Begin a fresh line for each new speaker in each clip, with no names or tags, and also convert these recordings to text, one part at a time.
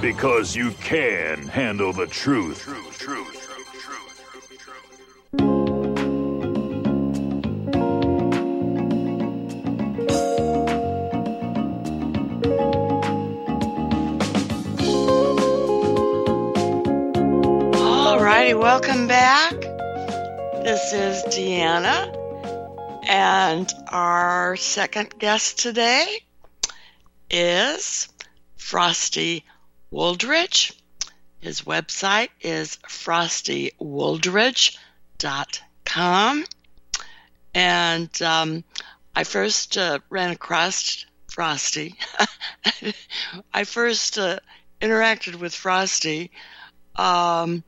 Because you can handle the truth. Truth, truth,
All righty, welcome back. This is Deanna, and our second guest today is Frosty Wooldridge. His website is frostywooldridge.com. And um, I first uh, ran across Frosty. I first uh, interacted with Frosty um,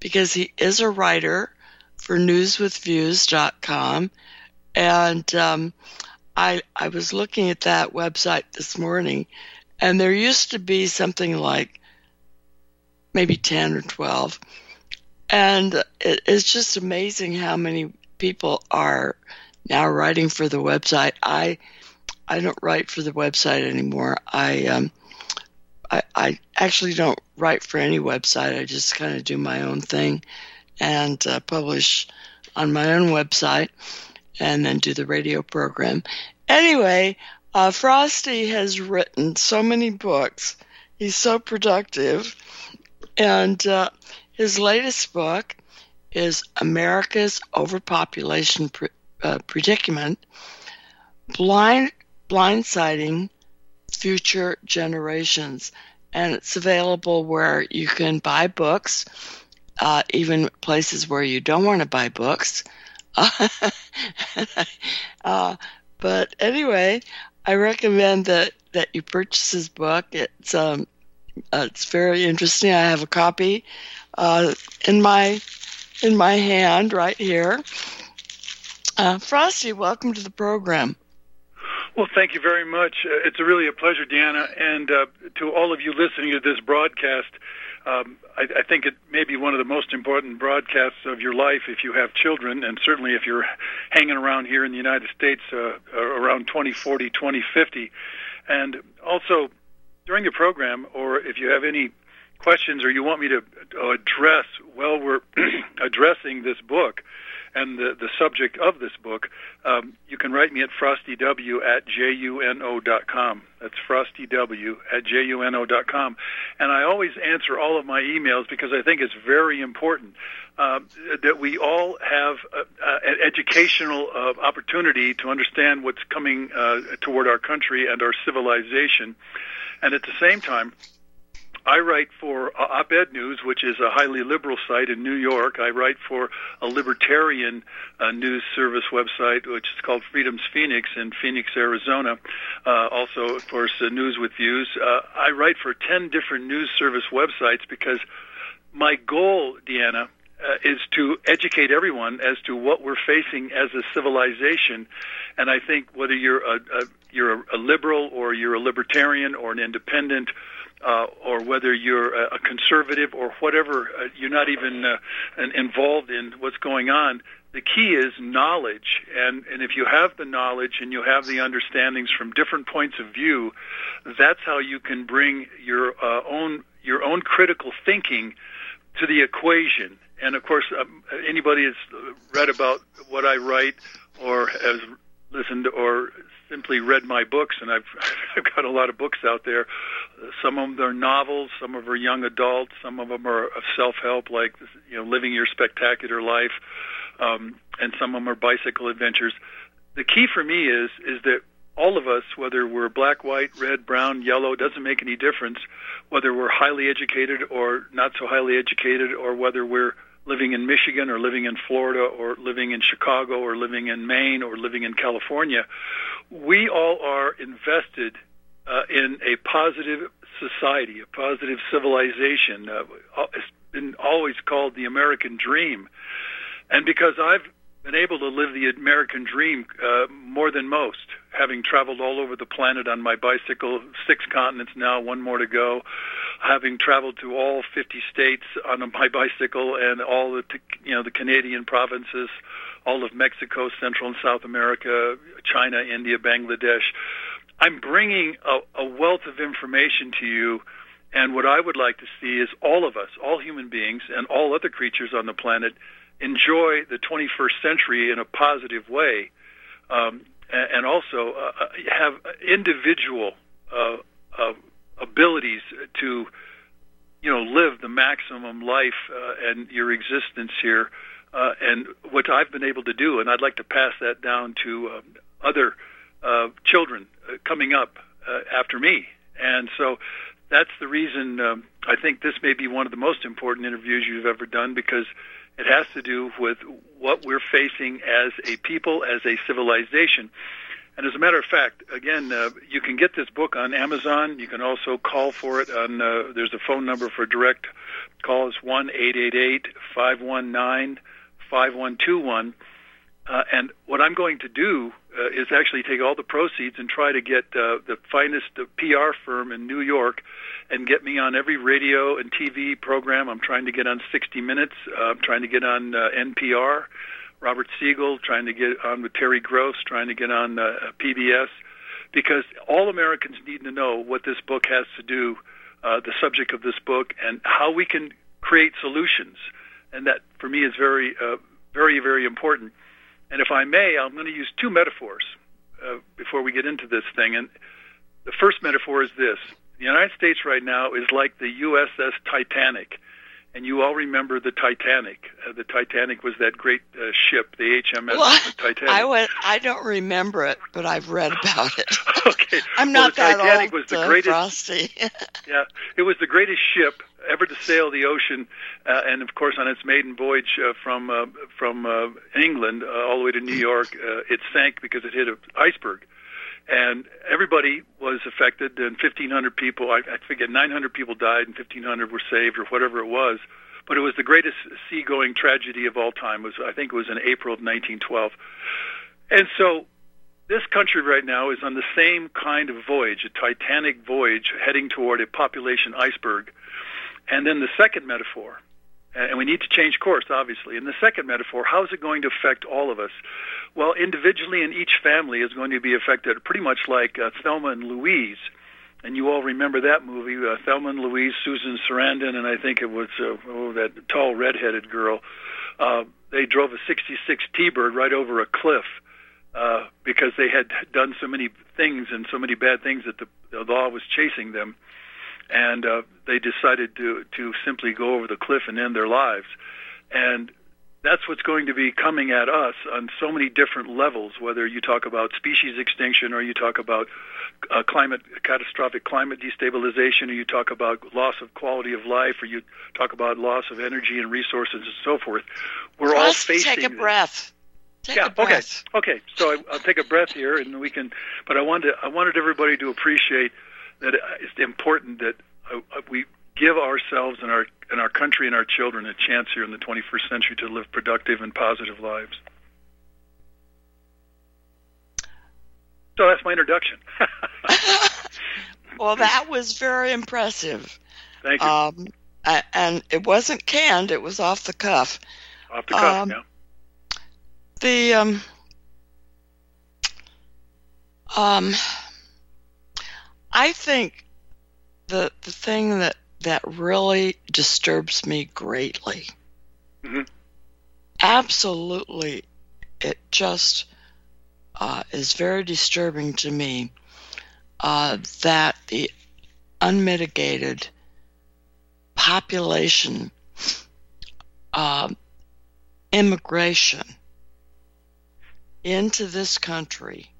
because he is a writer for newswithviews.com. And um, I, I was looking at that website this morning and there used to be something like maybe 10 or 12. And it, it's just amazing how many people are now writing for the website. I I don't write for the website anymore. I um, I, I actually don't write for any website. I just kind of do my own thing and uh, publish on my own website and then do the radio program. Anyway, uh, Frosty has written so many books. He's so productive. And uh, his latest book is America's Overpopulation Pre- uh, Predicament Blind Blindsiding Future Generations. And it's available where you can buy books, uh, even places where you don't want to buy books. Uh, but anyway, I recommend that that you purchase his book. It's um, uh, it's very interesting. I have a copy uh, in my in my hand right here. Uh, Frosty, welcome to the program.
Well, thank you very much. Uh, it's really a pleasure, Deanna, and uh, to all of you listening to this broadcast. Um, I, I think it may be one of the most important broadcasts of your life if you have children, and certainly if you're hanging around here in the United States uh, around 2040, 2050. And also, during the program, or if you have any questions or you want me to address while we're addressing this book, and the, the subject of this book, um, you can write me at frostyw at com. That's frostyw at com. And I always answer all of my emails because I think it's very important uh, that we all have an educational uh, opportunity to understand what's coming uh, toward our country and our civilization. And at the same time, I write for uh, Op-Ed News, which is a highly liberal site in New York. I write for a libertarian uh, news service website, which is called Freedom's Phoenix in Phoenix, Arizona. Uh, also, of course, uh, News with Views. Uh, I write for 10 different news service websites because my goal, Deanna, uh, is to educate everyone as to what we're facing as a civilization. And I think whether you're a, a you're a liberal or you're a libertarian or an independent uh, or whether you're a conservative or whatever, uh, you're not even uh, involved in what's going on. The key is knowledge, and and if you have the knowledge and you have the understandings from different points of view, that's how you can bring your uh, own your own critical thinking to the equation. And of course, um, anybody has read about what I write or has listened or simply read my books, and I've I've got a lot of books out there. Some of them are novels, some of them are young adult, some of them are self-help, like you know, living your spectacular life, um, and some of them are bicycle adventures. The key for me is is that all of us, whether we're black, white, red, brown, yellow, doesn't make any difference. Whether we're highly educated or not so highly educated, or whether we're living in Michigan or living in Florida or living in Chicago or living in Maine or living in California, we all are invested uh, in a positive society, a positive civilization. Uh, it's been always called the American dream. And because I've been able to live the American dream uh, more than most, having traveled all over the planet on my bicycle, six continents now, one more to go, having traveled to all 50 states on my bicycle and all the you know the Canadian provinces, all of Mexico, Central and South America, China, India, Bangladesh. I'm bringing a, a wealth of information to you And what I would like to see is all of us, all human beings, and all other creatures on the planet enjoy the 21st century in a positive way, um, and, also uh, uh, have individual uh, uh, abilities to, you know, live the maximum life uh, and your existence here. Uh, and what I've been able to do, and I'd like to pass that down to um, other children coming up after me. And so that's the reason um, I think this may be one of the most important interviews you've ever done because it has to do with what we're facing as a people, as a civilization. And as a matter of fact, again, uh, you can get this book on Amazon. You can also call for it on. Uh, there's a phone number for direct call. It's one eight eight eight five one nine five one two one. Uh, and what I'm going to do uh, is actually take all the proceeds and try to get uh, the finest PR firm in New York and get me on every radio and TV program. I'm trying to get on 60 Minutes. Uh, I'm trying to get on uh, NPR. Robert Siegel, trying to get on with Terry Gross, trying to get on uh, PBS, because all Americans need to know what this book has to do, uh, the subject of this book, and how we can create solutions. And that, for me, is very, uh, very, very important. And if I may, I'm going to use two metaphors uh, before we get into this thing. And the first metaphor is this the United States right now is like the USS Titanic. And you all remember the Titanic. Uh, the Titanic was that great uh, ship, the HMS
well,
Titanic.
I I don't remember it, but I've read about it.
okay.
I'm
well,
not
the
that
Titanic
old,
was the
uh,
greatest.
Frosty.
yeah, it was the greatest ship ever to sail the ocean, uh, and of course, on its maiden voyage uh, from uh, from uh, England uh, all the way to New York, uh, it sank because it hit an iceberg, and everybody was affected. And 1,500 people, I, I forget, 900 people died, and 1,500 were saved, or whatever it was. But it was the greatest seagoing tragedy of all time. It was I think it was in April of 1912, and so this country right now is on the same kind of voyage, a titanic voyage heading toward a population iceberg. And then the second metaphor, and we need to change course, obviously. And the second metaphor, how is it going to affect all of us? Well, individually, and each family is going to be affected pretty much like uh, Thelma and Louise. And you all remember that movie, uh, Thelma and Louise, Susan Sarandon, and I think it was uh, oh, that tall redheaded girl. Uh, they drove a 66 T-Bird right over a cliff uh, because they had done so many things and so many bad things that the, the law was chasing them and uh, they decided to to simply go over the cliff and end their lives. And that's what's going to be coming at us on so many different levels. Whether you talk about species extinction, or you talk about uh, climate catastrophic climate destabilization, or you talk about loss of quality of life, or you talk about loss of energy and resources and so forth. We're
Just
all facing.
Take a breath. Take
yeah.
a breath.
Okay. Okay. So I, I'll take a breath here, and we can. But I wanted I wanted everybody to appreciate that it's important that uh, we give ourselves and our and our country and our children a chance here in the 21st century to live productive and positive lives. So that's my introduction.
well, that was very impressive.
Thank you.
Um, and it wasn't canned; it was off the cuff.
Off the cuff,
um,
yeah.
The um, um, I think the the thing that that really disturbs me greatly,
mm-hmm.
absolutely, it just uh, is very disturbing to me uh, that the unmitigated population uh, immigration into this country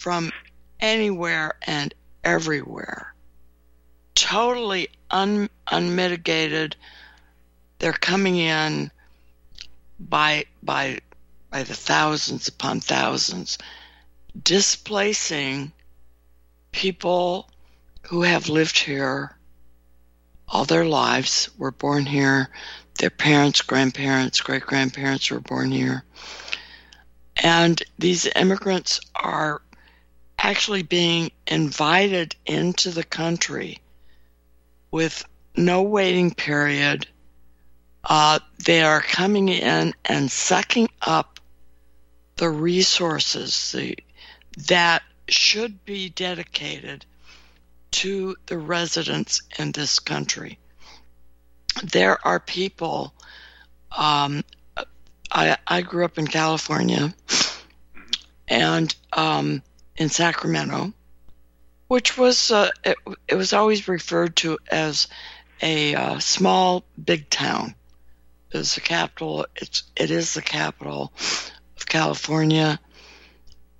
from anywhere and everywhere. Totally un, unmitigated. They're coming in by by by the thousands upon thousands, displacing people who have lived here all their lives, were born here, their parents, grandparents, great grandparents were born here. And these immigrants are actually being invited into the country with no waiting period. Uh, they are coming in and sucking up the resources the, that should be dedicated to the residents in this country. There are people. Um, I, I grew up in California and um, in Sacramento, which was uh, it, it, was always referred to as a uh, small big town. It's the capital. It's it is the capital of California.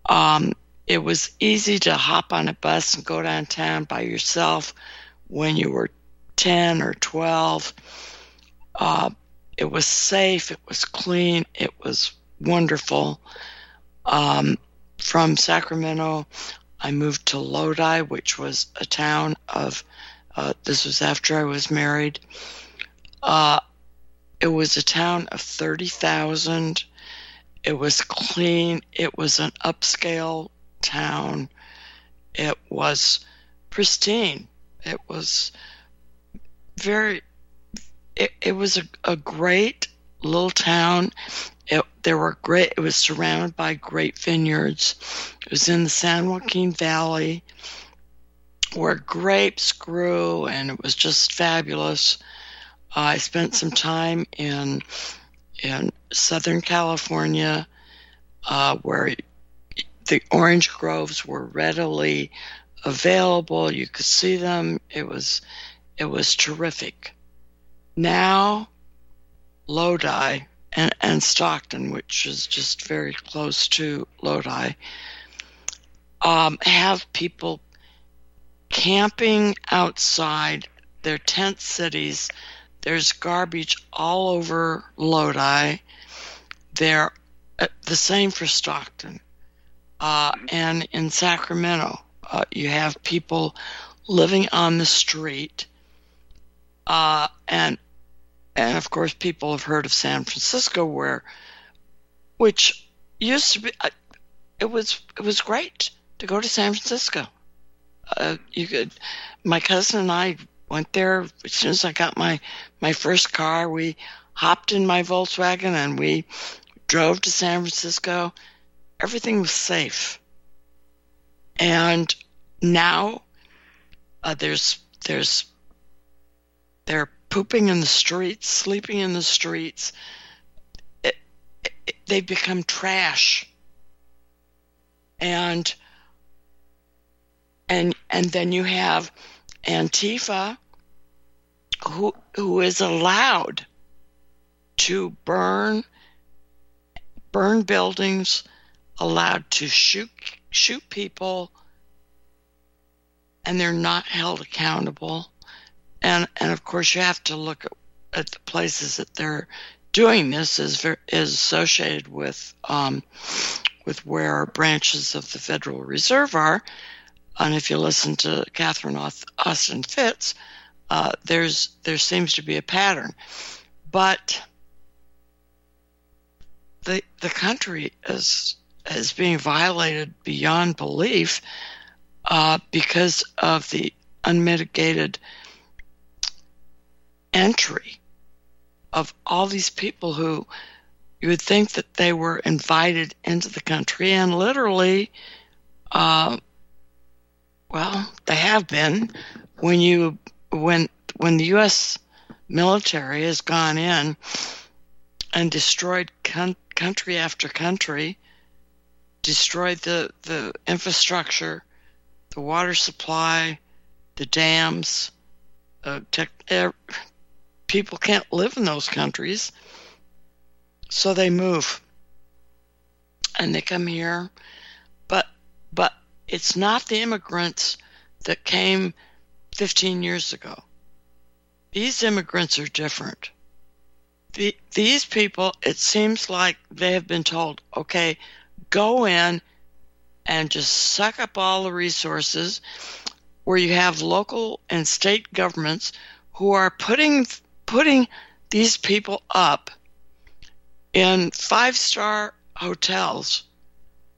Um, it was easy to hop on a bus and go downtown by yourself when you were 10 or 12. Uh, it was safe, it was clean, it was wonderful. Um, from Sacramento, I moved to Lodi, which was a town of, uh, this was after I was married. Uh, it was a town of 30,000. It was clean. It was an upscale town. It was pristine. It was very, it, it was a, a great little town. It, there were great, it was surrounded by great vineyards. It was in the San Joaquin Valley where grapes grew and it was just fabulous. I spent some time in in Southern California uh, where the orange groves were readily available. You could see them. It was it was terrific. Now, Lodi and, and Stockton, which is just very close to Lodi, um, have people camping outside their tent cities. There's garbage all over Lodi. They're uh, the same for Stockton. Uh, and in Sacramento, uh, you have people living on the street, uh, and and of course, people have heard of San Francisco, where which used to be uh, it was it was great to go to San Francisco. Uh, you could, my cousin and I went there as soon as I got my my first car. We hopped in my Volkswagen and we drove to San Francisco everything was safe. And now uh, there's there's they're pooping in the streets, sleeping in the streets. It, it, they've become trash. And and and then you have Antifa who who is allowed to burn burn buildings allowed to shoot shoot people and they're not held accountable and and of course you have to look at, at the places that they're doing this is is associated with um, with where branches of the Federal Reserve are. And if you listen to Catherine Austin Fitts, uh, there's there seems to be a pattern. But the the country is is being violated beyond belief uh, because of the unmitigated entry of all these people who you would think that they were invited into the country and literally uh, well they have been when you when when the US military has gone in and destroyed con- country after country destroyed the, the infrastructure, the water supply, the dams. Uh, tech, er, people can't live in those countries, so they move and they come here. But but it's not the immigrants that came 15 years ago. These immigrants are different. The, these people, it seems like they have been told, okay, go in and just suck up all the resources where you have local and state governments who are putting putting these people up in five star hotels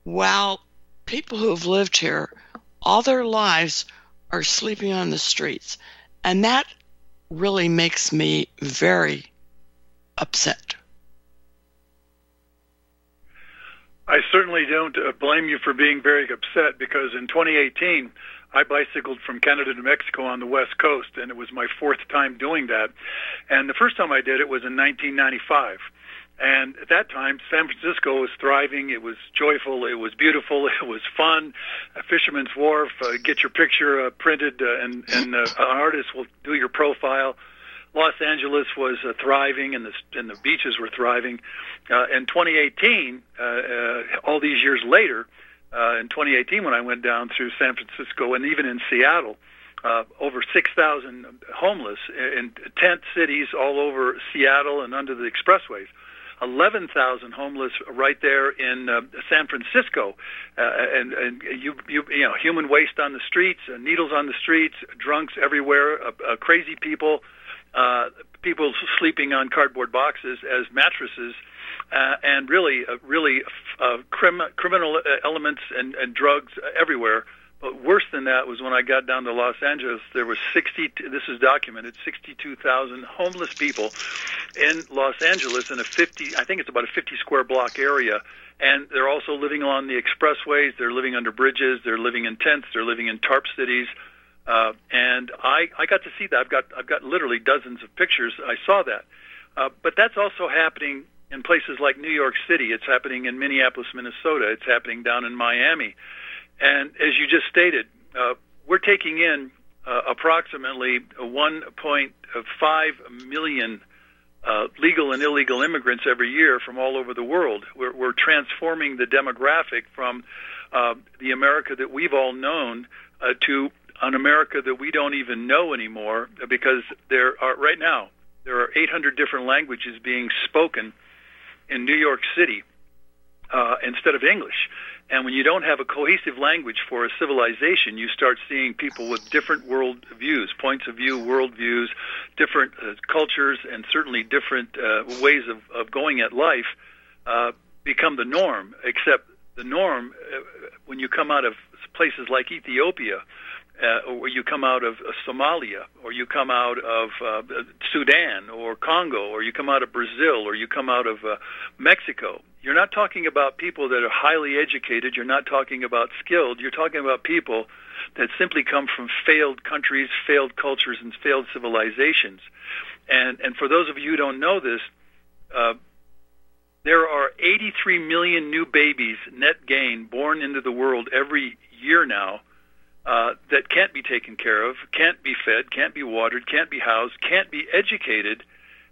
while people who have lived here all their lives are sleeping on the streets. And that really makes me very upset.
I certainly don't uh, blame you for being very upset because in 2018, I bicycled from Canada to Mexico on the West Coast, and it was my fourth time doing that. And the first time I did it was in 1995. And at that time, San Francisco was thriving. It was joyful. It was beautiful. It was fun. A Fisherman's Wharf. Uh, get your picture uh, printed, uh, and and uh, an artist will do your profile. Los Angeles was uh, thriving, and the and the beaches were thriving. Uh, in 2018, uh, uh, all these years later, uh, in 2018, when I went down through San Francisco and even in Seattle, uh, over 6,000 homeless in tent cities all over Seattle and under the expressways. 11,000 homeless right there in uh, San Francisco, uh, and, and you, you, you know, human waste on the streets, uh, needles on the streets, drunks everywhere, uh, uh, crazy people, uh, people sleeping on cardboard boxes as mattresses, uh, and really, uh, really uh, crim- criminal elements and, and drugs everywhere. But worse than that was when I got down to Los Angeles, there was 60, this is documented, 62,000 homeless people in Los Angeles in a 50, I think it's about a 50 square block area. And they're also living along the expressways, they're living under bridges, they're living in tents, they're living in tarp cities. Uh, and I, I got to see that. I've got, I've got literally dozens of pictures. I saw that. Uh, but that's also happening in places like New York City. It's happening in Minneapolis, Minnesota. It's happening down in Miami. And as you just stated, uh, we're taking in uh, approximately 1.5 million uh, legal and illegal immigrants every year from all over the world. We're, we're transforming the demographic from uh, the America that we've all known uh, to an America that we don't even know anymore because there are right now there are 800 different languages being spoken in New York City uh, instead of English. And when you don't have a cohesive language for a civilization, you start seeing people with different world views, points of view, world views, different uh, cultures, and certainly different uh, ways of, of going at life uh, become the norm. Except the norm, uh, when you come out of places like Ethiopia, uh, or you come out of Somalia, or you come out of uh, Sudan or Congo, or you come out of Brazil, or you come out of uh, Mexico. You're not talking about people that are highly educated. You're not talking about skilled. You're talking about people that simply come from failed countries, failed cultures, and failed civilizations. And and for those of you who don't know this, uh, there are 83 million new babies net gain born into the world every year now uh, that can't be taken care of, can't be fed, can't be watered, can't be housed, can't be educated,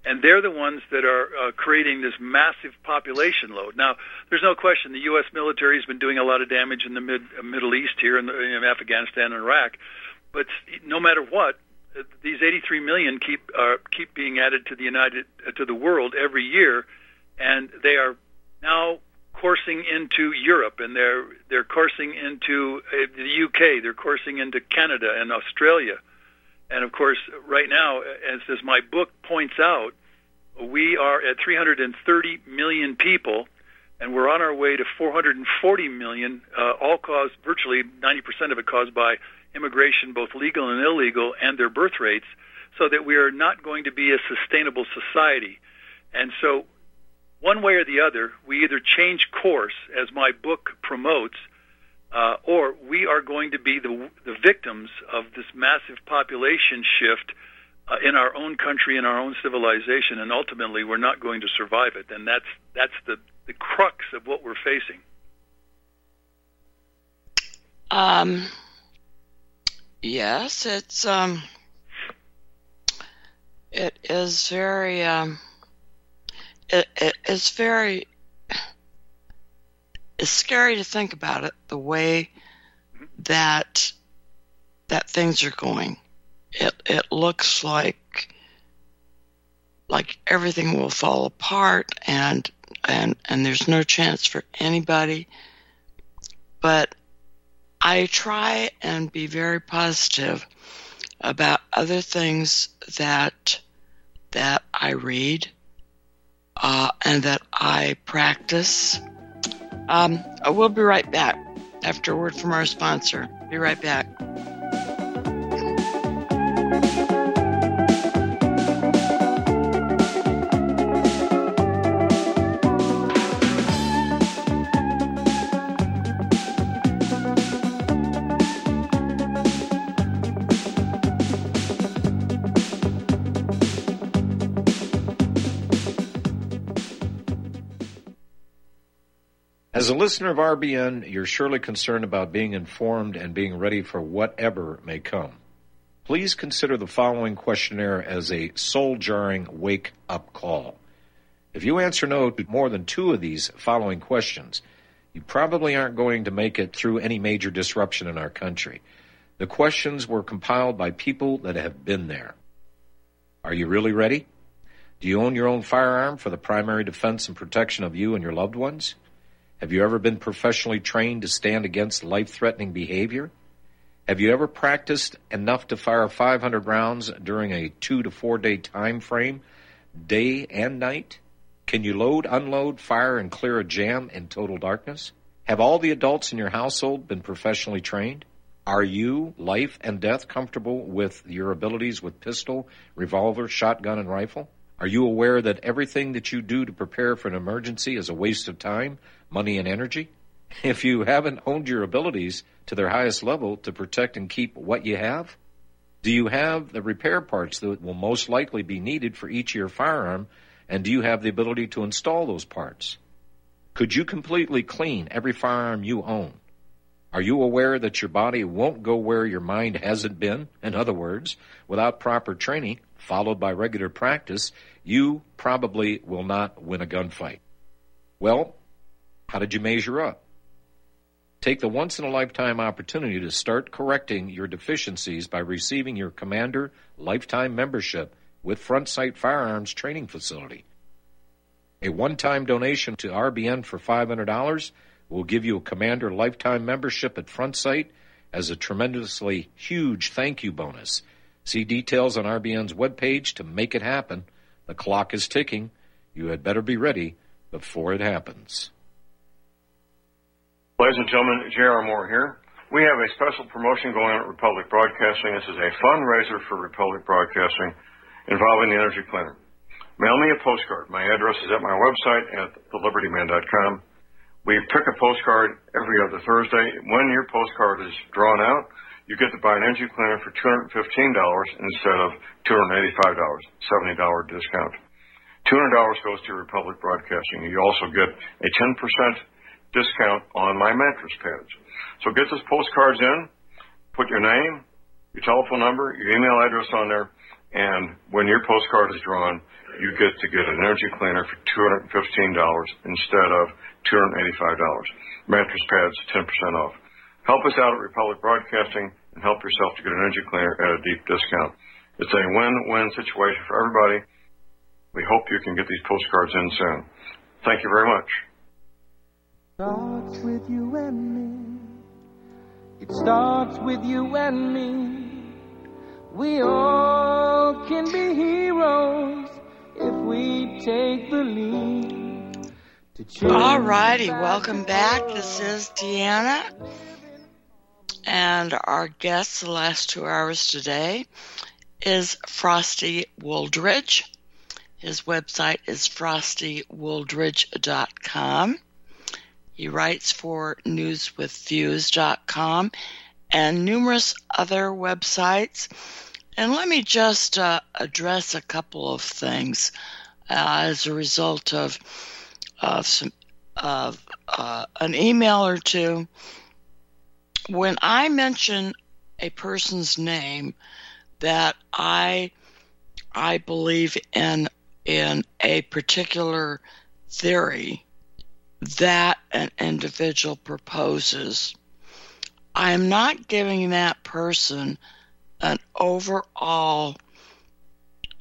and they're the ones that are uh, creating this massive population load. Now, there's no question the U.S. military has been doing a lot of damage in the mid, uh, Middle East here, in, the, in Afghanistan and Iraq, but no matter what, uh, these 83 million keep uh, keep being added to the United uh, to the world every year, and they are now coursing into Europe and they're they're coursing into uh, the UK, they're coursing into Canada and Australia. And of course, right now, as, as my book points out, we are at 330 million people, and we're on our way to 440 million, uh, all caused, virtually 90% of it caused by immigration, both legal and illegal, and their birth rates, so that we are not going to be a sustainable society. And so one way or the other, we either change course, as my book promotes, uh, or we are going to be the, the victims of this massive population shift uh, in our own country, in our own civilization, and ultimately we're not going to survive it. And that's that's the, the crux of what we're facing.
Um, yes, it's um, it is very um, it, it, it's very it's scary to think about it the way that that things are going. It it looks like like everything will fall apart and and and there's no chance for anybody. But I try and be very positive about other things that that I read uh, and that I practice. Um, I will be right back after a word from our sponsor. Be right back.
As a listener of RBN, you're surely concerned about being informed and being ready for whatever may come. Please consider the following questionnaire as a soul jarring wake up call. If you answer no to more than two of these following questions, you probably aren't going to make it through any major disruption in our country. The questions were compiled by people that have been there. Are you really ready? Do you own your own firearm for the primary defense and protection of you and your loved ones? Have you ever been professionally trained to stand against life threatening behavior? Have you ever practiced enough to fire 500 rounds during a two to four day time frame, day and night? Can you load, unload, fire, and clear a jam in total darkness? Have all the adults in your household been professionally trained? Are you, life and death, comfortable with your abilities with pistol, revolver, shotgun, and rifle? Are you aware that everything that you do to prepare for an emergency is a waste of time, money, and energy? If you haven't honed your abilities to their highest level to protect and keep what you have, do you have the repair parts that will most likely be needed for each of your firearm, and do you have the ability to install those parts? Could you completely clean every firearm you own? Are you aware that your body won't go where your mind hasn't been? In other words, without proper training, followed by regular practice, you probably will not win a gunfight. Well, how did you measure up? Take the once in a lifetime opportunity to start correcting your deficiencies by receiving your Commander lifetime membership with Front Sight Firearms Training Facility. A one time donation to RBN for $500 will give you a Commander lifetime membership at Front Sight as a tremendously huge thank you bonus. See details on RBN's webpage to make it happen. The clock is ticking. You had better be ready before it happens.
Ladies and gentlemen, J.R. Moore here. We have a special promotion going on at Republic Broadcasting. This is a fundraiser for Republic Broadcasting involving the Energy Cleaner. Mail me a postcard. My address is at my website at thelibertyman.com. We pick a postcard every other Thursday. When your postcard is drawn out, you get to buy an energy cleaner for $215 instead of $285, $70 discount. $200 goes to Republic Broadcasting. You also get a 10% discount on my mattress pads. So get those postcards in, put your name, your telephone number, your email address on there, and when your postcard is drawn, you get to get an energy cleaner for $215 instead of $285. Mattress pads, 10% off. Help us out at Republic Broadcasting and help yourself to get an energy cleaner at a deep discount. It's a win-win situation for everybody. We hope you can get these postcards in soon. Thank you very much.
Starts with you and me. It starts with you and me. We all can be heroes if we take the lead.
All righty, welcome back. This is Deanna. And our guest the last two hours today is Frosty Wooldridge. His website is frostywooldridge.com. He writes for newswithviews.com and numerous other websites. And let me just uh, address a couple of things uh, as a result of, of some of uh, an email or two when I mention a person's name that I I believe in in a particular theory that an individual proposes, I am not giving that person an overall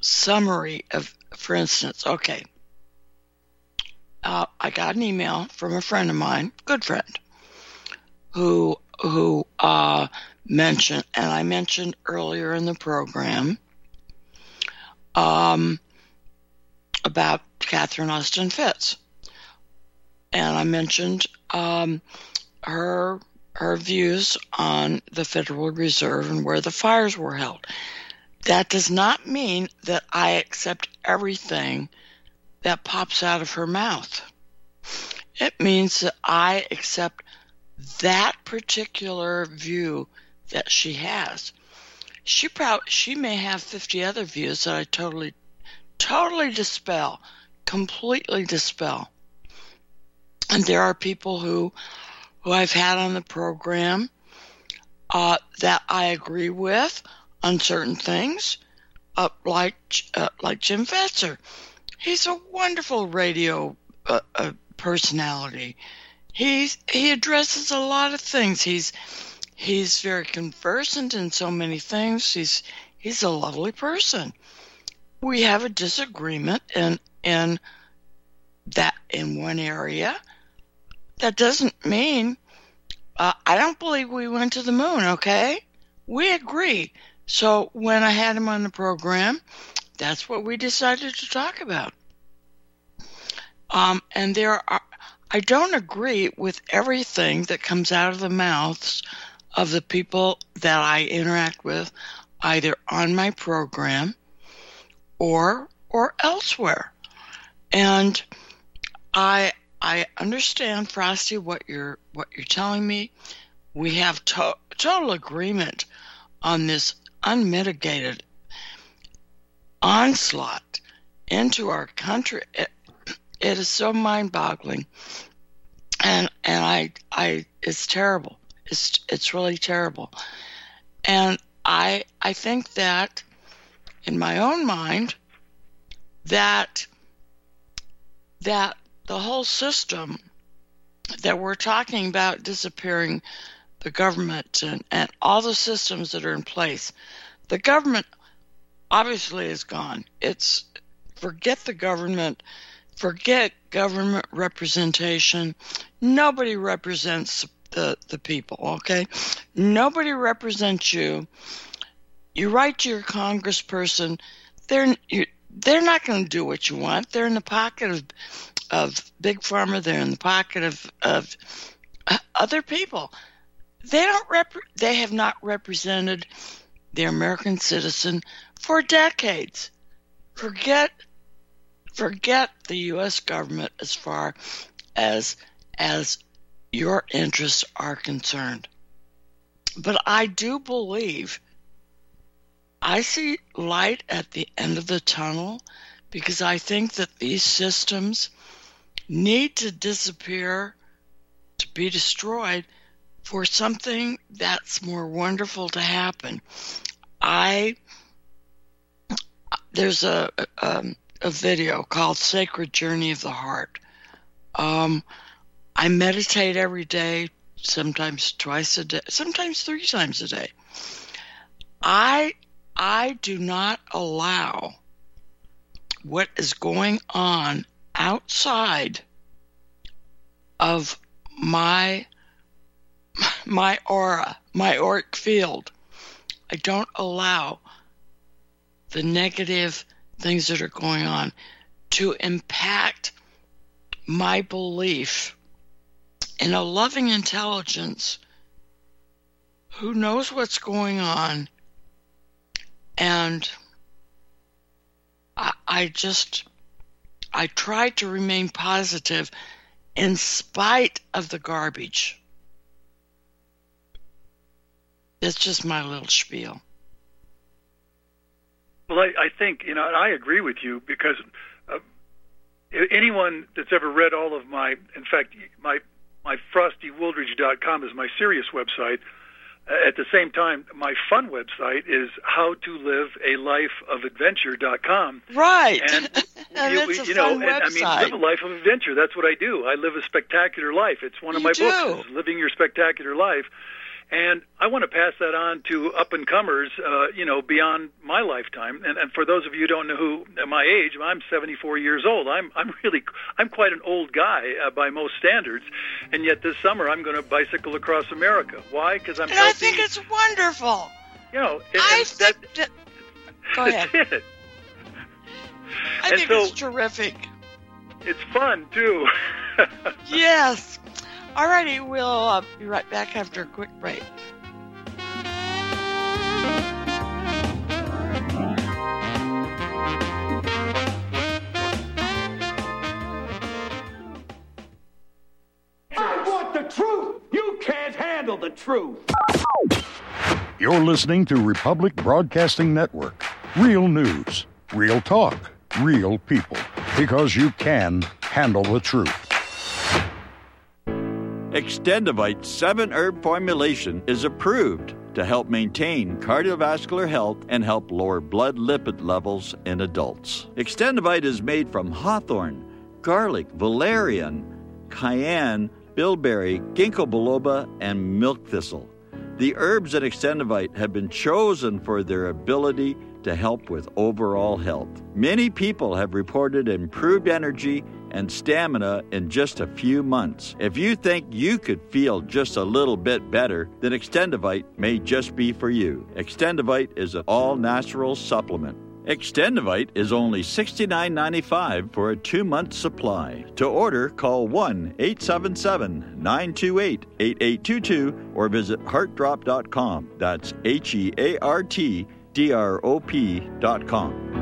summary of, for instance, okay, uh, I got an email from a friend of mine, good friend, who who uh, mentioned, and I mentioned earlier in the program, um, about Catherine Austin Fitts, and I mentioned um, her her views on the Federal Reserve and where the fires were held. That does not mean that I accept everything that pops out of her mouth. It means that I accept that particular view that she has. She proud she may have 50 other views that I totally totally dispel, completely dispel. And there are people who who I've had on the program uh, that I agree with on certain things, uh, like uh, like Jim Fetzer. He's a wonderful radio uh, uh, personality. He's he addresses a lot of things. He's he's very conversant in so many things. He's he's a lovely person. We have a disagreement in in that in one area. That doesn't mean uh, I don't believe we went to the moon. Okay, we agree. So when I had him on the program, that's what we decided to talk about. Um, and there are, I don't agree with everything that comes out of the mouths of the people that I interact with, either on my program or or elsewhere. And I I understand, Frosty, what you're what you're telling me. We have to- total agreement on this unmitigated onslaught into our country. It, it is so mind-boggling, and and I I it's terrible. It's it's really terrible, and I I think that in my own mind that that the whole system that we're talking about disappearing the government and, and all the systems that are in place the government obviously is gone. It's forget the government forget government representation. Nobody represents the, the people okay? Nobody represents you. You write to your congressperson they're you, they're not going to do what you want. They're in the pocket of of big pharma they're in the pocket of of uh, other people. They don't rep- they have not represented the American citizen for decades. Forget forget the US government as far as as your interests are concerned. But I do believe I see light at the end of the tunnel because I think that these systems need to disappear, to be destroyed, for something that's more wonderful to happen. I there's a a, a video called "Sacred Journey of the Heart." Um, I meditate every day, sometimes twice a day, sometimes three times a day. I I do not allow what is going on outside of my my aura, my auric field. I don't allow the negative things that are going on to impact my belief in a loving intelligence who knows what's going on and I, I just I try to remain positive in spite of the garbage. That's just my little spiel.
Well, I, I think you know, I agree with you because uh, anyone that's ever read all of my, in fact, my my frostywooldridge.com is my serious website. At the same time, my fun website is howtolivealifeofadventure.com.
Right.
And
and
you,
it's a
you know,
fun
and, I mean,
website.
live a life of adventure. That's what I do. I live a spectacular life. It's one of
You
my
do.
books, Living Your Spectacular Life. And I want to pass that on to up and comers, uh, you know, beyond my lifetime. And, and for those of you who don't know who at my age, I'm 74 years old. I'm I'm really I'm quite an old guy uh, by most standards. And yet this summer I'm going to bicycle across America. Why? Because I'm
and I think it's wonderful.
you know, and,
I
and
that, go ahead.
that's it.
I
And
think
so-
it's terrific.
It's fun too.
Yes. Alrighty, we'll uh, be right back after a quick break.
I want the truth. You can't handle the truth.
You're listening to Republic Broadcasting Network. Real news, real talk, real people. Because you can handle the truth.
Extendivite's seven herb formulation is approved to help maintain cardiovascular health and help lower blood lipid levels in adults. Extendivite is made from hawthorn, garlic, valerian, cayenne, bilberry, ginkgo biloba, and milk thistle. The herbs in Extendivite have been chosen for their ability to help with overall health. Many people have reported improved energy and stamina in just a few months. If you think you could feel just a little bit better, then Extendivite may just be for you. Extendivite is an all natural supplement. Extendivite is only $69.95 for a two month supply. To order, call 1 877 928 8822 or visit heartdrop.com. That's H E A R T D R O P.com.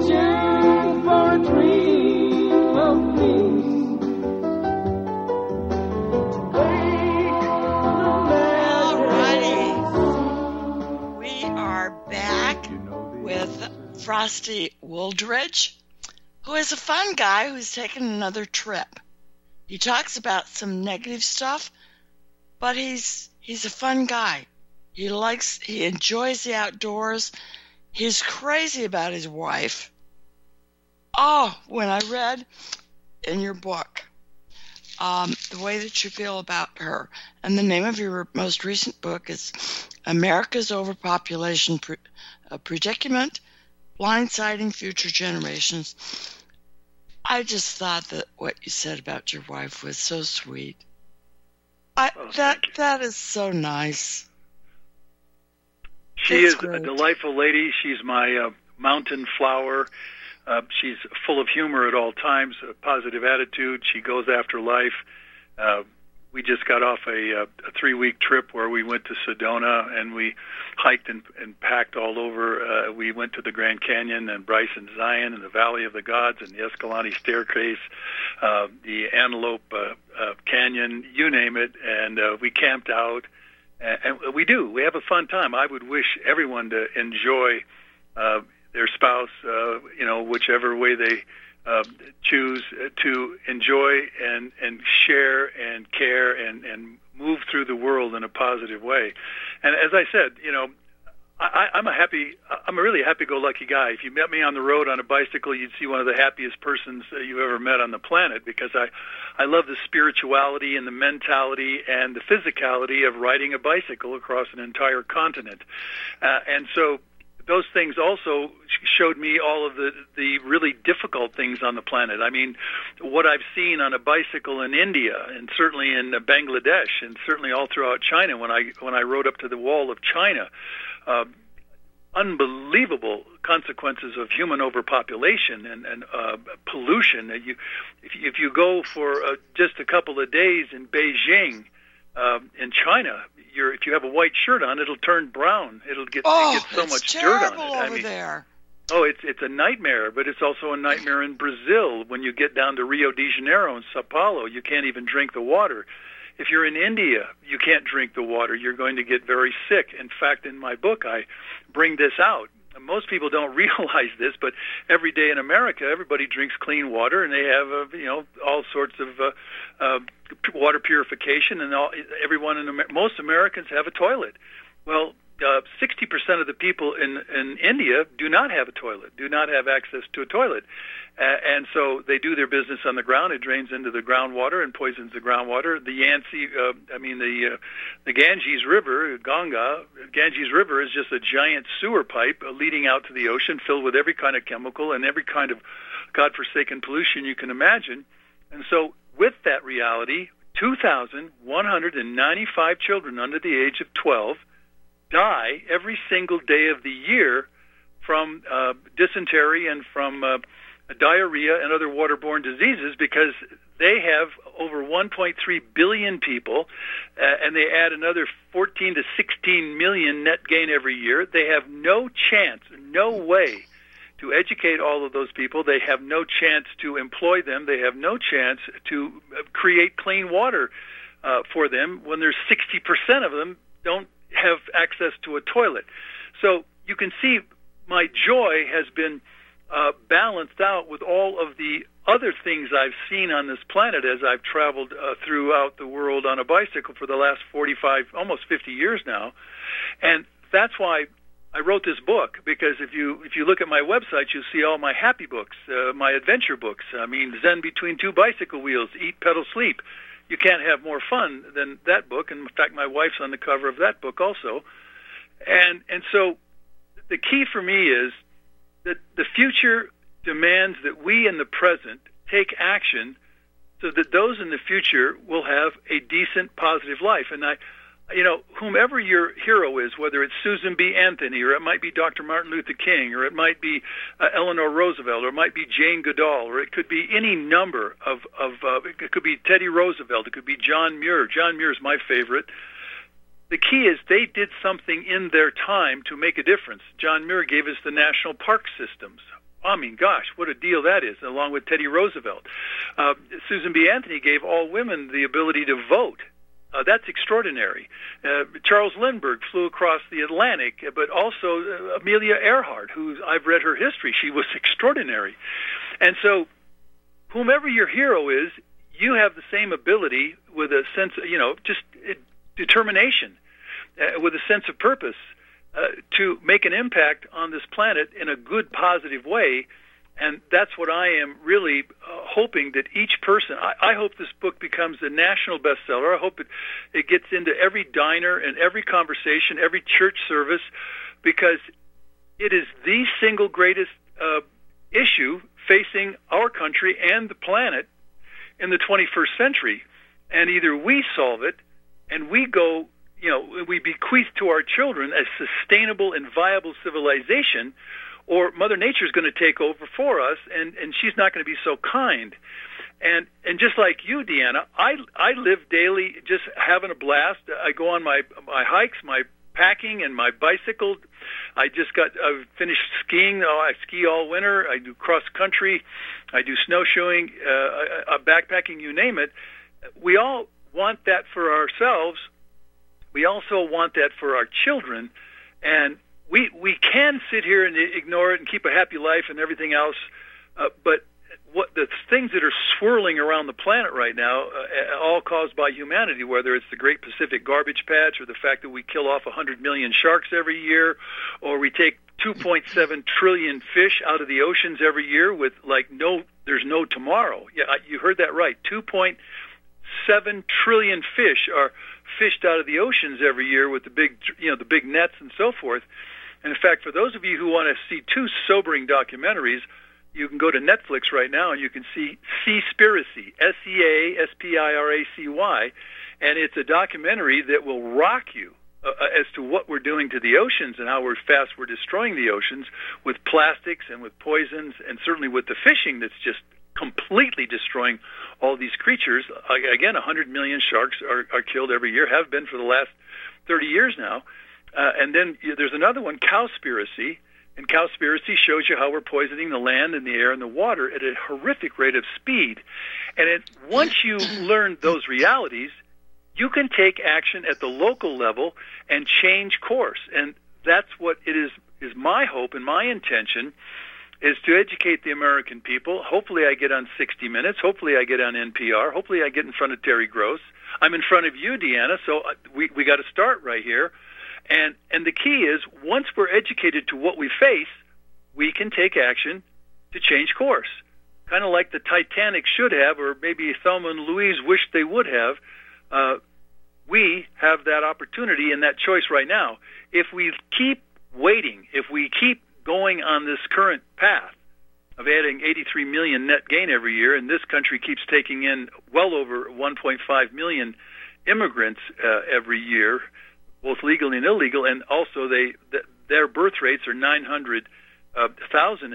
Alrighty. We are back with Frosty Wooldridge, who is a fun guy who's taken another trip. He talks about some negative stuff, but he's he's a fun guy. He likes he enjoys the outdoors. He's crazy about his wife. Oh, when I read in your book um, the way that you feel about her, and the name of your most recent book is America's Overpopulation Pre- uh, Predicament Blindsiding Future Generations. I just thought that what you said about your wife was so sweet. I, that that is so nice.
She
That's
is
great.
a delightful lady. She's my uh, mountain flower. Uh, she's full of humor at all times, a positive attitude. She goes after life. Uh, we just got off a, uh, a three-week trip where we went to Sedona and we hiked and, and packed all over. Uh, we went to the Grand Canyon and Bryce and Zion and the Valley of the Gods and the Escalante Staircase, uh, the Antelope uh, uh, Canyon, you name it, and uh, we camped out. And and we do. We have a fun time. I would wish everyone to enjoy uh, their spouse, uh, you know, whichever way they uh, choose to enjoy and and share and care and and move through the world in a positive way. And as I said, you know, I, I'm a happy, I'm a really happy-go-lucky guy. If you met me on the road on a bicycle, you'd see one of the happiest persons uh, you've ever met on the planet because I, I love the spirituality and the mentality and the physicality of riding a bicycle across an entire continent. Uh, and so those things also showed me all of the the really difficult things on the planet. I mean, what I've seen on a bicycle in India, and certainly in Bangladesh, and certainly all throughout China. When I when I rode up to the wall of China, uh, unbelievable consequences of human overpopulation and, and uh, pollution. You, if, you, if you go for uh, just a couple of days in Beijing, Um, in China, you're, if you have a white shirt on, it'll turn brown. It'll get,
oh,
it gets so much dirt on it. I mean,
there.
Oh, it's it's a nightmare, but it's also a nightmare in Brazil. When you get down to Rio de Janeiro and Sao Paulo, you can't even drink the water. If you're in India, you can't drink the water. You're going to get very sick. In fact, in my book, I bring this out. Most people don't realize this, but every day in America, everybody drinks clean water, and they have, uh, you know, all sorts of uh, uh, water purification, and all, everyone in Amer- most Americans have a toilet. Well, uh, 60% of the people in, in India do not have a toilet, do not have access to a toilet. Uh, and so they do their business on the ground. It drains into the groundwater and poisons the groundwater. The Yangtze, uh, I mean the uh, the Ganges River, Ganga, Ganges River is just a giant sewer pipe uh, leading out to the ocean, filled with every kind of chemical and every kind of godforsaken pollution you can imagine. And so, with that reality, 2,195 children under the age of 12 die every single day of the year from uh, dysentery and from uh, diarrhea and other waterborne diseases because they have over 1.3 billion people, uh, and they add another 14 to 16 million net gain every year. They have no chance, no way to educate all of those people. They have no chance to employ them. They have no chance to uh, create clean water uh, for them when there's 60% of them don't have access to a toilet. So you can see my joy has been uh, balanced out with all of the other things I've seen on this planet as I've traveled uh, throughout the world on a bicycle for the last 45, almost 50 years now. And that's why I wrote this book because if you if you look at my website, you'll see all my happy books, uh, my adventure books. I mean, Zen between two bicycle wheels, Eat, Pedal, Sleep. You can't have more fun than that book. And in fact, my wife's on the cover of that book also. And and so the key for me is that the future demands that we in the present take action so that those in the future will have a decent, positive life. And I, you know, whomever your hero is, whether it's Susan B. Anthony, or it might be Dr. Martin Luther King, or it might be uh, Eleanor Roosevelt, or it might be Jane Goodall, or it could be any number of, of uh, it could be Teddy Roosevelt, it could be John Muir. John Muir is my favorite. The key is they did something in their time to make a difference. John Muir gave us the national park systems. I mean, gosh, what a deal that is, along with Teddy Roosevelt. Uh, Susan B. Anthony gave all women the ability to vote. Uh, that's extraordinary. Uh, Charles Lindbergh flew across the Atlantic, but also uh, Amelia Earhart, who I've read her history, she was extraordinary. And so, whomever your hero is, you have the same ability with a sense, of, you know, just uh, determination, uh, with a sense of purpose uh, to make an impact on this planet in a good, positive way and that's what I am really uh, hoping that each person. I, I hope this book becomes a national bestseller. I hope it it gets into every diner and every conversation, every church service, because it is the single greatest uh, issue facing our country and the planet in the 21st century. And either we solve it, and we go, you know, we bequeath to our children a sustainable and viable civilization or Mother Nature is going to take over for us, and and she's not going to be so kind. And and just like you, Deanna, I I live daily just having a blast. I go on my my hikes, my packing, and my bicycle. I just got I finished skiing. Oh, I ski all winter. I do cross country. I do snowshoeing, uh, backpacking. You name it. We all want that for ourselves. We also want that for our children, and we we can sit here and ignore it and keep a happy life and everything else, uh, but what the things that are swirling around the planet right now, uh, all caused by humanity, whether it's the Great Pacific Garbage Patch or the fact that we kill off 100 million sharks every year, or we take 2.7 trillion fish out of the oceans every year with like no, there's no tomorrow. Yeah, you heard that right. 2.7 trillion fish are fished out of the oceans every year with the big, you know, the big nets and so forth And in fact, for those of you who want to see two sobering documentaries, you can go to Netflix right now and you can see Seaspiracy, S-E-A-S-P-I-R-A-C-Y, and it's a documentary that will rock you uh, as to what we're doing to the oceans and how we're fast we're destroying the oceans with plastics and with poisons and certainly with the fishing that's just completely destroying all these creatures. Again, 100 million sharks are, are killed every year, have been for the last 30 years now. Uh, and then there's another one, Cowspiracy, and Cowspiracy shows you how we're poisoning the land and the air and the water at a horrific rate of speed. And it, once you learn those realities, you can take action at the local level and change course. And that's what it is is my hope and my intention is to educate the American people. Hopefully I get on 60 Minutes. Hopefully I get on NPR. Hopefully I get in front of Terry Gross. I'm in front of you, Deanna, so uh, we we got to start right here. And and the key is once we're educated to what we face, we can take action to change course. Kind of like the Titanic should have, or maybe Thelma and Louise wished they would have. Uh, we have that opportunity and that choice right now. If we keep waiting, if we keep going on this current path of adding 83 million net gain every year, and this country keeps taking in well over 1.5 million immigrants uh, every year, both legal and illegal, and also they th- their birth rates are 900 uh,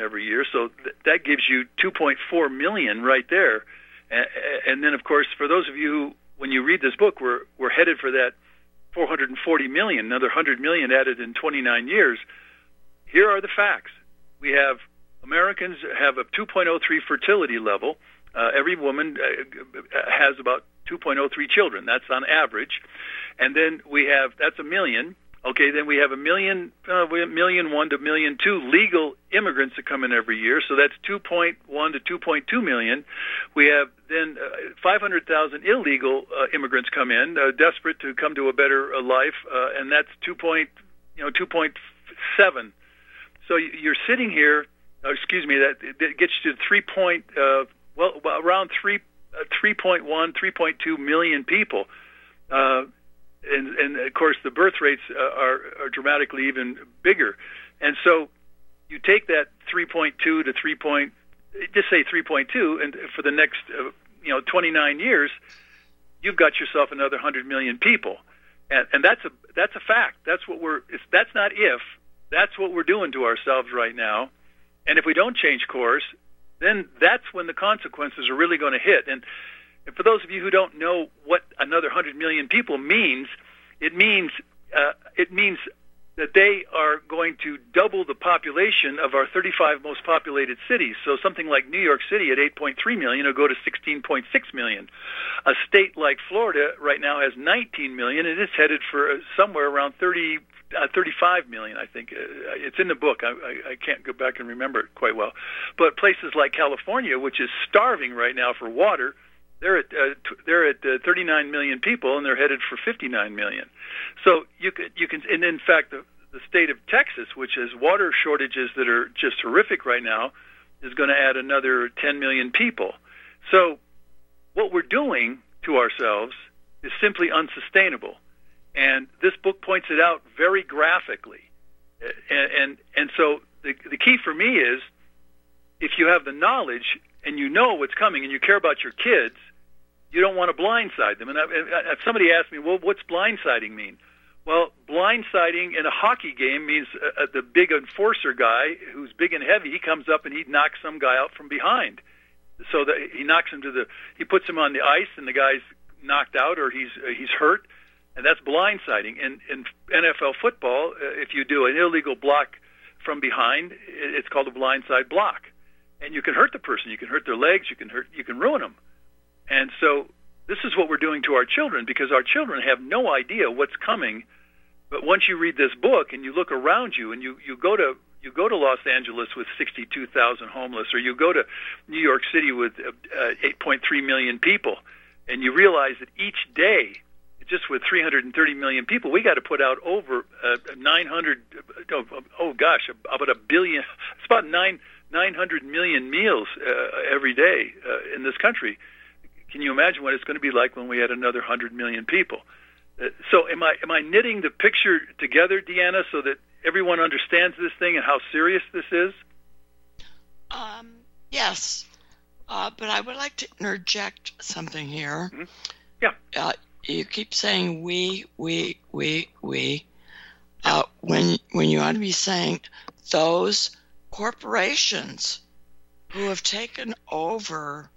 every year, so th- that gives you 2.4 million right there. And, and then, of course, for those of you who, when you read this book, we're we're headed for that 440 million, another 100 million added in 29 years. Here are the facts. We have Americans have a 2.03 fertility level. Uh, every woman uh, has about 2.03 children. That's on average. And then we have that's a million. Okay, then we have a million, uh, million one to million two legal immigrants that come in every year. So that's 2.1 to 2.2 million. We have then uh, 500,000 illegal uh, immigrants come in, uh, desperate to come to a better uh, life, uh, and that's 2. Point, you know 2.7. So you're sitting here. Uh, excuse me. That, that gets you to three point. Uh, well, around three, uh, 3.1, 3.2 million people. Uh, and, and of course the birth rates uh, are, are dramatically even bigger. And so you take that 3.2 to 3. Point, just say 3.2, and for the next uh, you know 29 years, you've got yourself another 100 million people, and, and that's a that's a fact. That's what we're. That's not if. That's what we're doing to ourselves right now. And if we don't change course, then that's when the consequences are really going to hit. And and for those of you who don't know what another 100 million people means, it means uh, it means that they are going to double the population of our 35 most populated cities. So something like New York City at 8.3 million will go to 16.6 million. A state like Florida right now has 19 million, and it's headed for somewhere around 30. Uh, 35 million, I think. Uh, it's in the book. I, I, I can't go back and remember it quite well. But places like California, which is starving right now for water, they're at uh, t- they're at uh, 39 million people, and they're headed for 59 million. So you can you can, and in fact, the, the state of Texas, which has water shortages that are just horrific right now, is going to add another 10 million people. So what we're doing to ourselves is simply unsustainable, and this book points it out very graphically. And and, and so the the key for me is if you have the knowledge and you know what's coming and you care about your kids, you don't want to blindside them. And if somebody asked me, well, what's blindsiding mean? Well, blindsiding in a hockey game means uh, uh, the big enforcer guy who's big and heavy, he comes up and he knocks some guy out from behind. So that he knocks him to the, he puts him on the ice and the guy's knocked out or he's uh, he's hurt, and that's blindsiding. In in NFL football, uh, if you do an illegal block from behind, it's called a blindside block and you can hurt the person. You can hurt their legs. You can hurt. You can ruin them. And so this is what we're doing to our children because our children have no idea what's coming. But once you read this book and you look around you and you you go to you go to Los Angeles with 62,000 homeless, or you go to New York City with uh, 8.3 million people, and you realize that each day, just with 330 million people, we got to put out over uh, 900. Oh, oh gosh, about a billion. It's about nine 900 million meals uh, every day uh, in this country. Can you imagine what it's going to be like when we had another 100 million people? Uh, so am I am I knitting the picture together, Deanna, so that everyone understands this thing and how serious this is?
Um, yes, uh, but I would like to interject something here.
Mm-hmm. Yeah.
Uh, you keep saying we, we, we, we. Uh, when when you ought to be saying those corporations who have taken over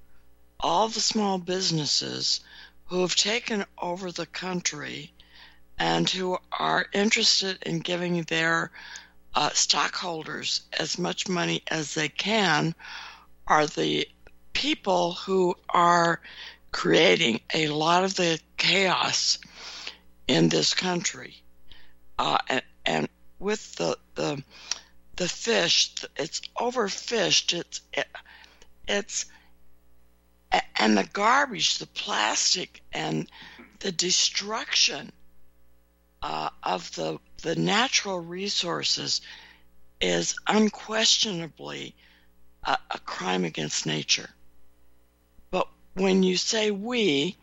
all the small businesses, who have taken over the country, and who are interested in giving their uh, stockholders as much money as they can, are the people who are creating a lot of the chaos in this country. Uh, and, and with the, the the fish, it's overfished. It's it, it's and the garbage, the plastic, and the destruction uh, of the the natural resources is unquestionably a, a crime against nature. But when you say we,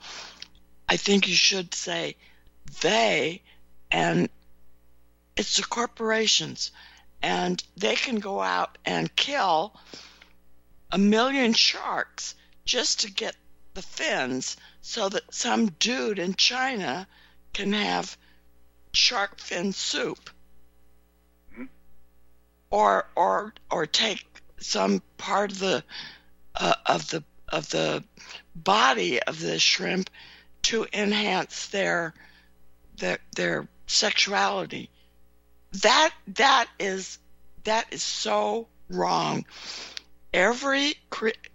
I think you should say they, and it's the corporations, and they can go out and kill a million sharks just to get the fins so that some dude in China can have shark fin soup. Or or or take some part of the uh, of the of the body of the shrimp to enhance their their their sexuality. That that is that is so wrong. Every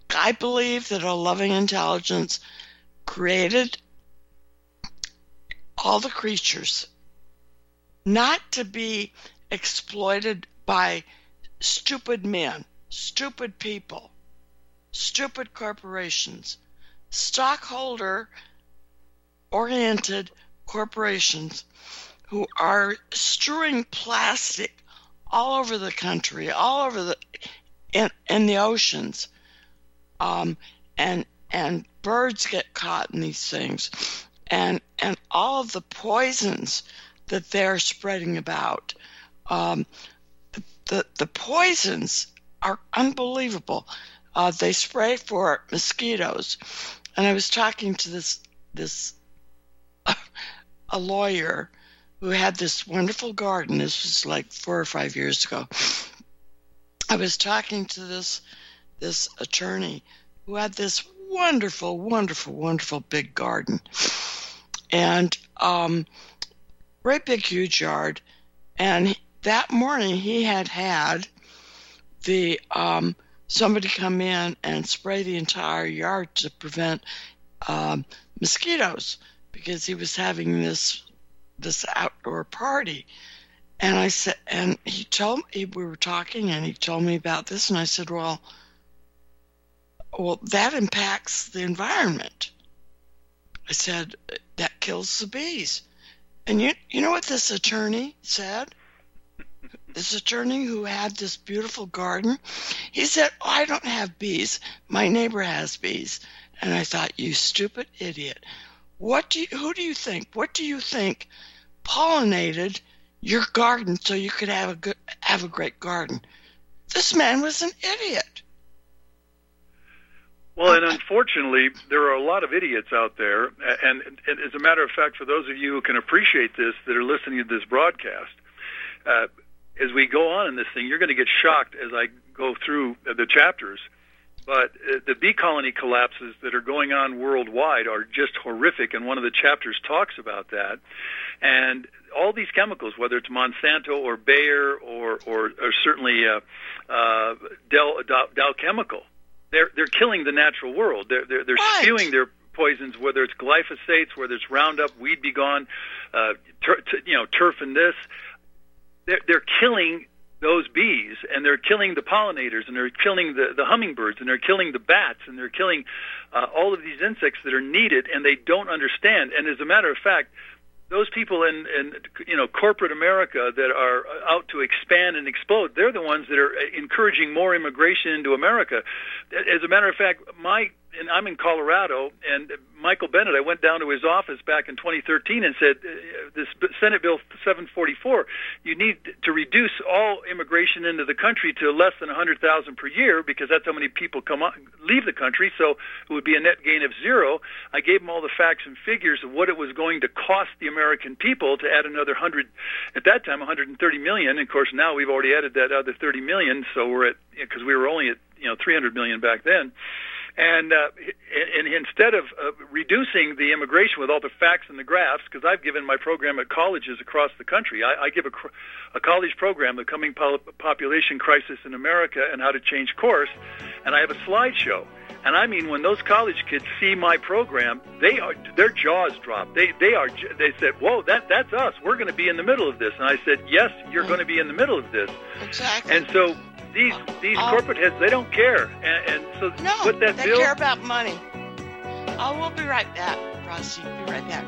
I believe that a loving intelligence created all the creatures not to be exploited by stupid men, stupid people, stupid corporations, stockholder oriented corporations who are strewing plastic all over the country, all over the in, in the oceans, um, and and birds get caught in these things, and and all the poisons that they're spreading about. Um, the, the, poisons are unbelievable. Uh, they spray for mosquitoes, and I was talking to this this a lawyer who had this wonderful garden. This was like four or five years ago. I was talking to this this attorney who had this wonderful, wonderful, wonderful big garden, and um, great big huge yard. And that morning he had had the um, somebody come in and spray the entire yard to prevent um, mosquitoes because he was having this this outdoor party. And I said, and he told me we were talking, and he told me about this, and I said, well, well, that impacts the environment. I said that kills the bees. And you you know what this attorney said? This attorney who had this beautiful garden, he said, oh, "I don't have bees. My neighbor has bees." And I thought, "You stupid idiot! What do you, who do you think? What do you think pollinated your garden so you could have a good have a great garden?" This man was an idiot.
Well, and unfortunately, there are a lot of idiots out there. And, and as a matter of fact, for those of you who can appreciate this that are listening to this broadcast, uh, as we go on in this thing, you're going to get shocked as I go through the chapters. But uh, the bee colony collapses that are going on worldwide are just horrific, and one of the chapters talks about that. And all these chemicals, whether it's Monsanto or Bayer or or, or certainly uh, uh, Dow, Dow, Dow Chemical, they're they're killing the natural world. They're they're, they're spewing their poisons, whether it's glyphosates, whether it's Roundup, Weed B Gon, uh, tur- t- you know, turf and this. They're they're killing those bees, and they're killing the pollinators, and they're killing the the hummingbirds, and they're killing the bats, and they're killing uh, all of these insects that are needed, and they don't understand. And as a matter of fact, those people in, in you know corporate America that are out to expand and explode, they're the ones that are encouraging more immigration into America. As a matter of fact, my and I'm in Colorado, and Michael Bennet, I went down to his office back in 2013 and said, uh, this Senate Bill 744, you need to reduce all immigration into the country to less than 100,000 per year because that's how many people come on, leave the country. So it would be a net gain of zero. I gave them all the facts and figures of what it was going to cost the American people to add another 100, at that time 130 million. And of course, now we've already added that other 30 million, so we're at because we were only at you know 300 million back then. And, uh, and instead of uh, reducing the immigration with all the facts and the graphs, because I've given my program at colleges across the country, I, I give a, a college program, The Coming Population Crisis in America and How to Change Course, and I have a slideshow. And I mean, when those college kids see my program, they are their jaws drop. They they are they said, "Whoa, that that's us. We're going to be in the middle of this." And I said, "Yes, you're going to be in the middle of this."
Exactly.
And so these these
um,
corporate heads they don't care, and, and so
no,
with that
they
bill,
care about money. Oh, we'll be right back, Frosty. Be right back.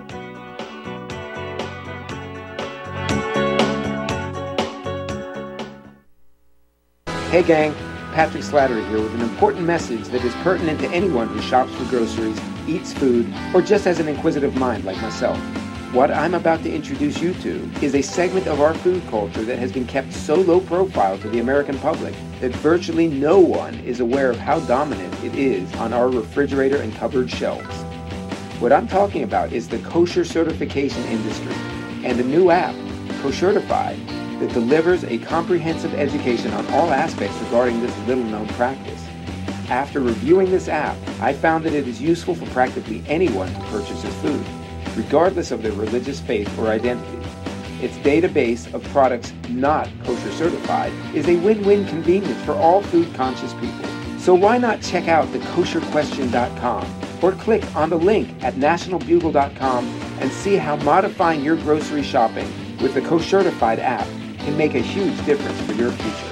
Hey, gang. Patrick Slattery here with an important message that is pertinent to anyone who shops for groceries, eats food, or just has an inquisitive mind like myself. What I'm about to introduce you to is a segment of our food culture that has been kept so low profile to the American public that virtually no one is aware of how dominant it is on our refrigerator and cupboard shelves. What I'm talking about is the kosher certification industry and a new app, Koshertified, that delivers a comprehensive education on all aspects regarding this little known practice. After reviewing this app, I found that it is useful for practically anyone who purchases food regardless of their religious faith or identity. Its database of products not kosher certified is a win-win convenience for all food-conscious people. So why not check out the kosherquestion.com or click on the link at nationalbugle.com and see how modifying your grocery shopping with the Koshertified app can make a huge difference for your future.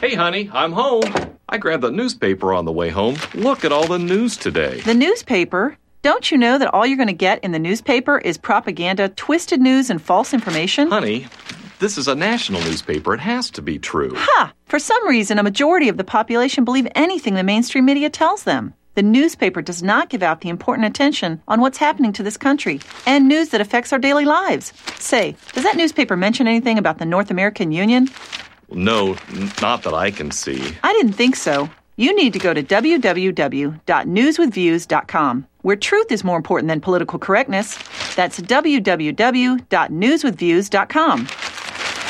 Hey, honey, I'm home. I grabbed the newspaper on the way home. Look at all the news today.
The newspaper? Don't you know that all you're going to get in the newspaper is propaganda, twisted news, and false information?
Honey, this is a national newspaper. It has to be true.
Ha! For some reason, a majority of the population believe anything the mainstream media tells them. The newspaper does not give out the important attention on what's happening to this country and news that affects our daily lives. Say, does that newspaper mention anything about the North American Union?
No, not that I can see.
I didn't think so. You need to go to www.newswithviews.com, where truth is more important than political correctness. That's www.newswithviews.com.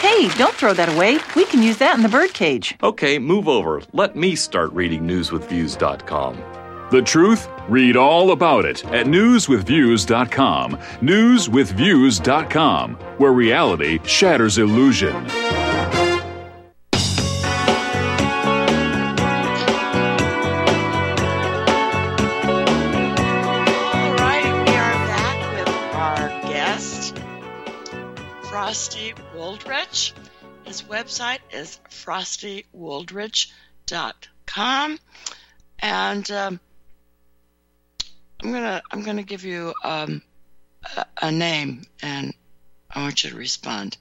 Hey, don't throw that away. We can use that in the birdcage.
Okay, move over. Let me start reading newswithviews.com.
The truth? Read all about it at newswithviews.com. Newswithviews.com, where reality shatters illusion.
Frosty Wooldridge. His website is frostywooldridge.com, and um, I'm gonna I'm gonna give you um, a, a, name, and I want you to respond.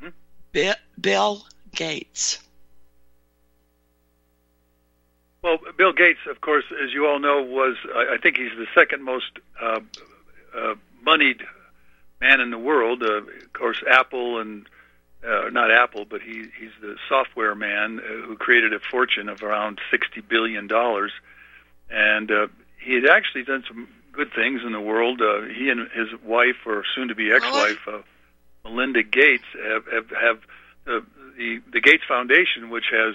Hmm? Bi- Bill Gates.
Well, Bill Gates, of course, as you all know, was I think he's the second most uh, uh, moneyed man in the world. Uh, of course, Apple and uh, not Apple, but he he's the software man uh, who created a fortune of around sixty billion dollars, and uh, he had actually done some good things in the world. Uh, he and his wife, or soon-to-be ex-wife, uh, Melinda Gates, have have, have uh, the the Gates Foundation, which has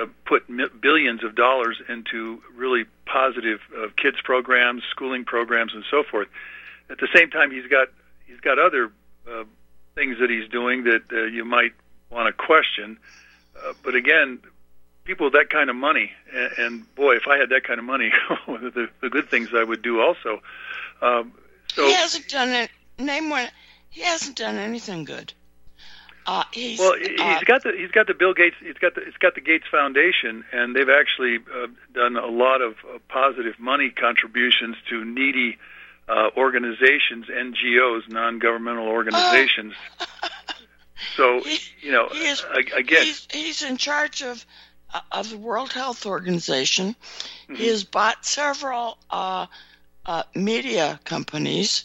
uh, put billions of dollars into really positive uh, kids programs, schooling programs, and so forth. At the same time, he's got he's got other uh, things that he's doing that uh, you might want to question. Uh, but again, people with that kind of money, and, and boy, if I had that kind of money, the, the good things I would do also. Um, so
he hasn't done it. Name one. He hasn't done anything good. Uh, he's,
well, he's
uh,
got the he's got the Bill Gates he's got the it's got the Gates Foundation, and they've actually uh, done a lot of uh, positive money contributions to needy uh, organizations, NGOs, non-governmental organizations. so you know,
he is,
again,
he's, he's in charge of uh, of the World Health Organization.
Mm-hmm.
He has bought several uh, uh, media companies.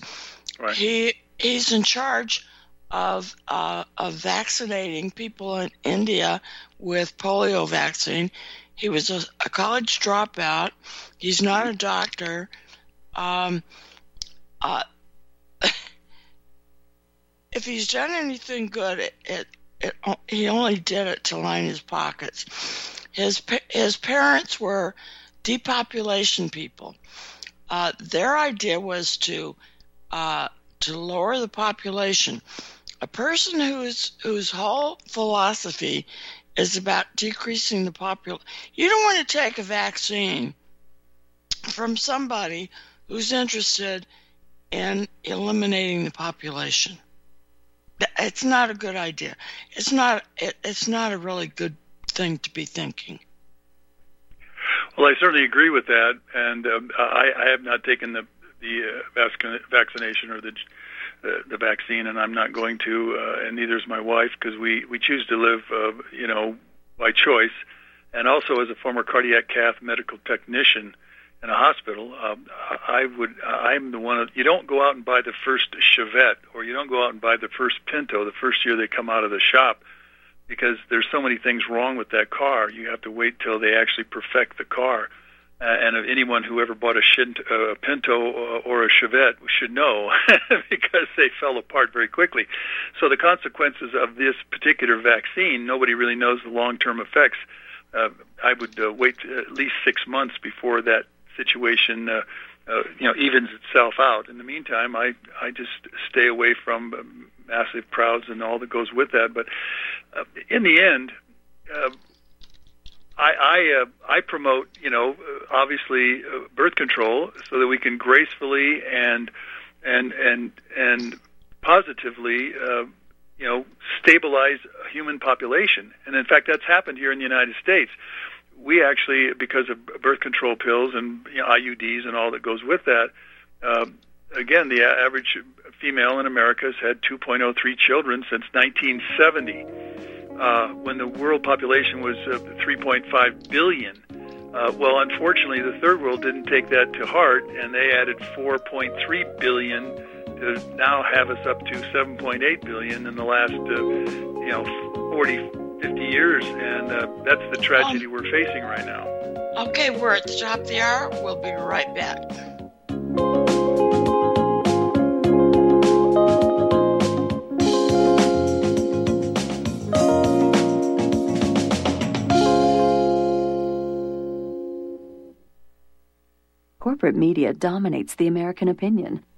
Right.
He he's in charge of uh, of vaccinating people in India with polio vaccine. He was a, a college dropout. He's not a doctor. Um, uh, if he's done anything good, it, it, it, he only did it to line his pockets. His his parents were depopulation people. Uh, their idea was to uh, to lower the population. A person whose whose whole philosophy is about decreasing the population. You don't want to take a vaccine from somebody who's interested in eliminating the population. It's not a good idea. It's not. It, it's not a really good thing to be thinking.
Well, I certainly agree with that, and um, I, I have not taken the the uh, vaccination or the the, the vaccine, and I'm not going to, uh, and neither is my wife because we we choose to live, uh, you know, by choice. And also, as a former cardiac cath medical technician in a hospital, um, I would I'm the one. You don't go out and buy the first Chevette, or you don't go out and buy the first Pinto the first year they come out of the shop, because there's so many things wrong with that car. You have to wait till they actually perfect the car uh, and anyone who ever bought a Shinto, uh, Pinto or a Chevette should know because they fell apart very quickly. So the consequences of this particular vaccine, nobody really knows the long-term effects. Uh, I would uh, wait at least six months before that situation, uh, uh, you know, evens itself out. In the meantime, I I just stay away from um, massive crowds and all that goes with that. But uh, in the end. Uh, I I, uh, I promote, you know, uh, obviously uh, birth control so that we can gracefully and and and and positively, uh, you know, stabilize a human population. And in fact, that's happened here in the United States. We actually, because of birth control pills and you know, IUDs and all that goes with that, uh, again, the average female in America has had 2.03 children since 1970 uh, when the world population was uh, 3.5 billion. Uh, well, unfortunately, the third world didn't take that to heart, and they added 4.3 billion to now have us up to 7.8 billion in the last, uh, you know, 40, 50 years, and uh, that's the tragedy um, we're facing right now.
Okay, we're at the top of the hour. We'll be right back.
Corporate media dominates the American opinion.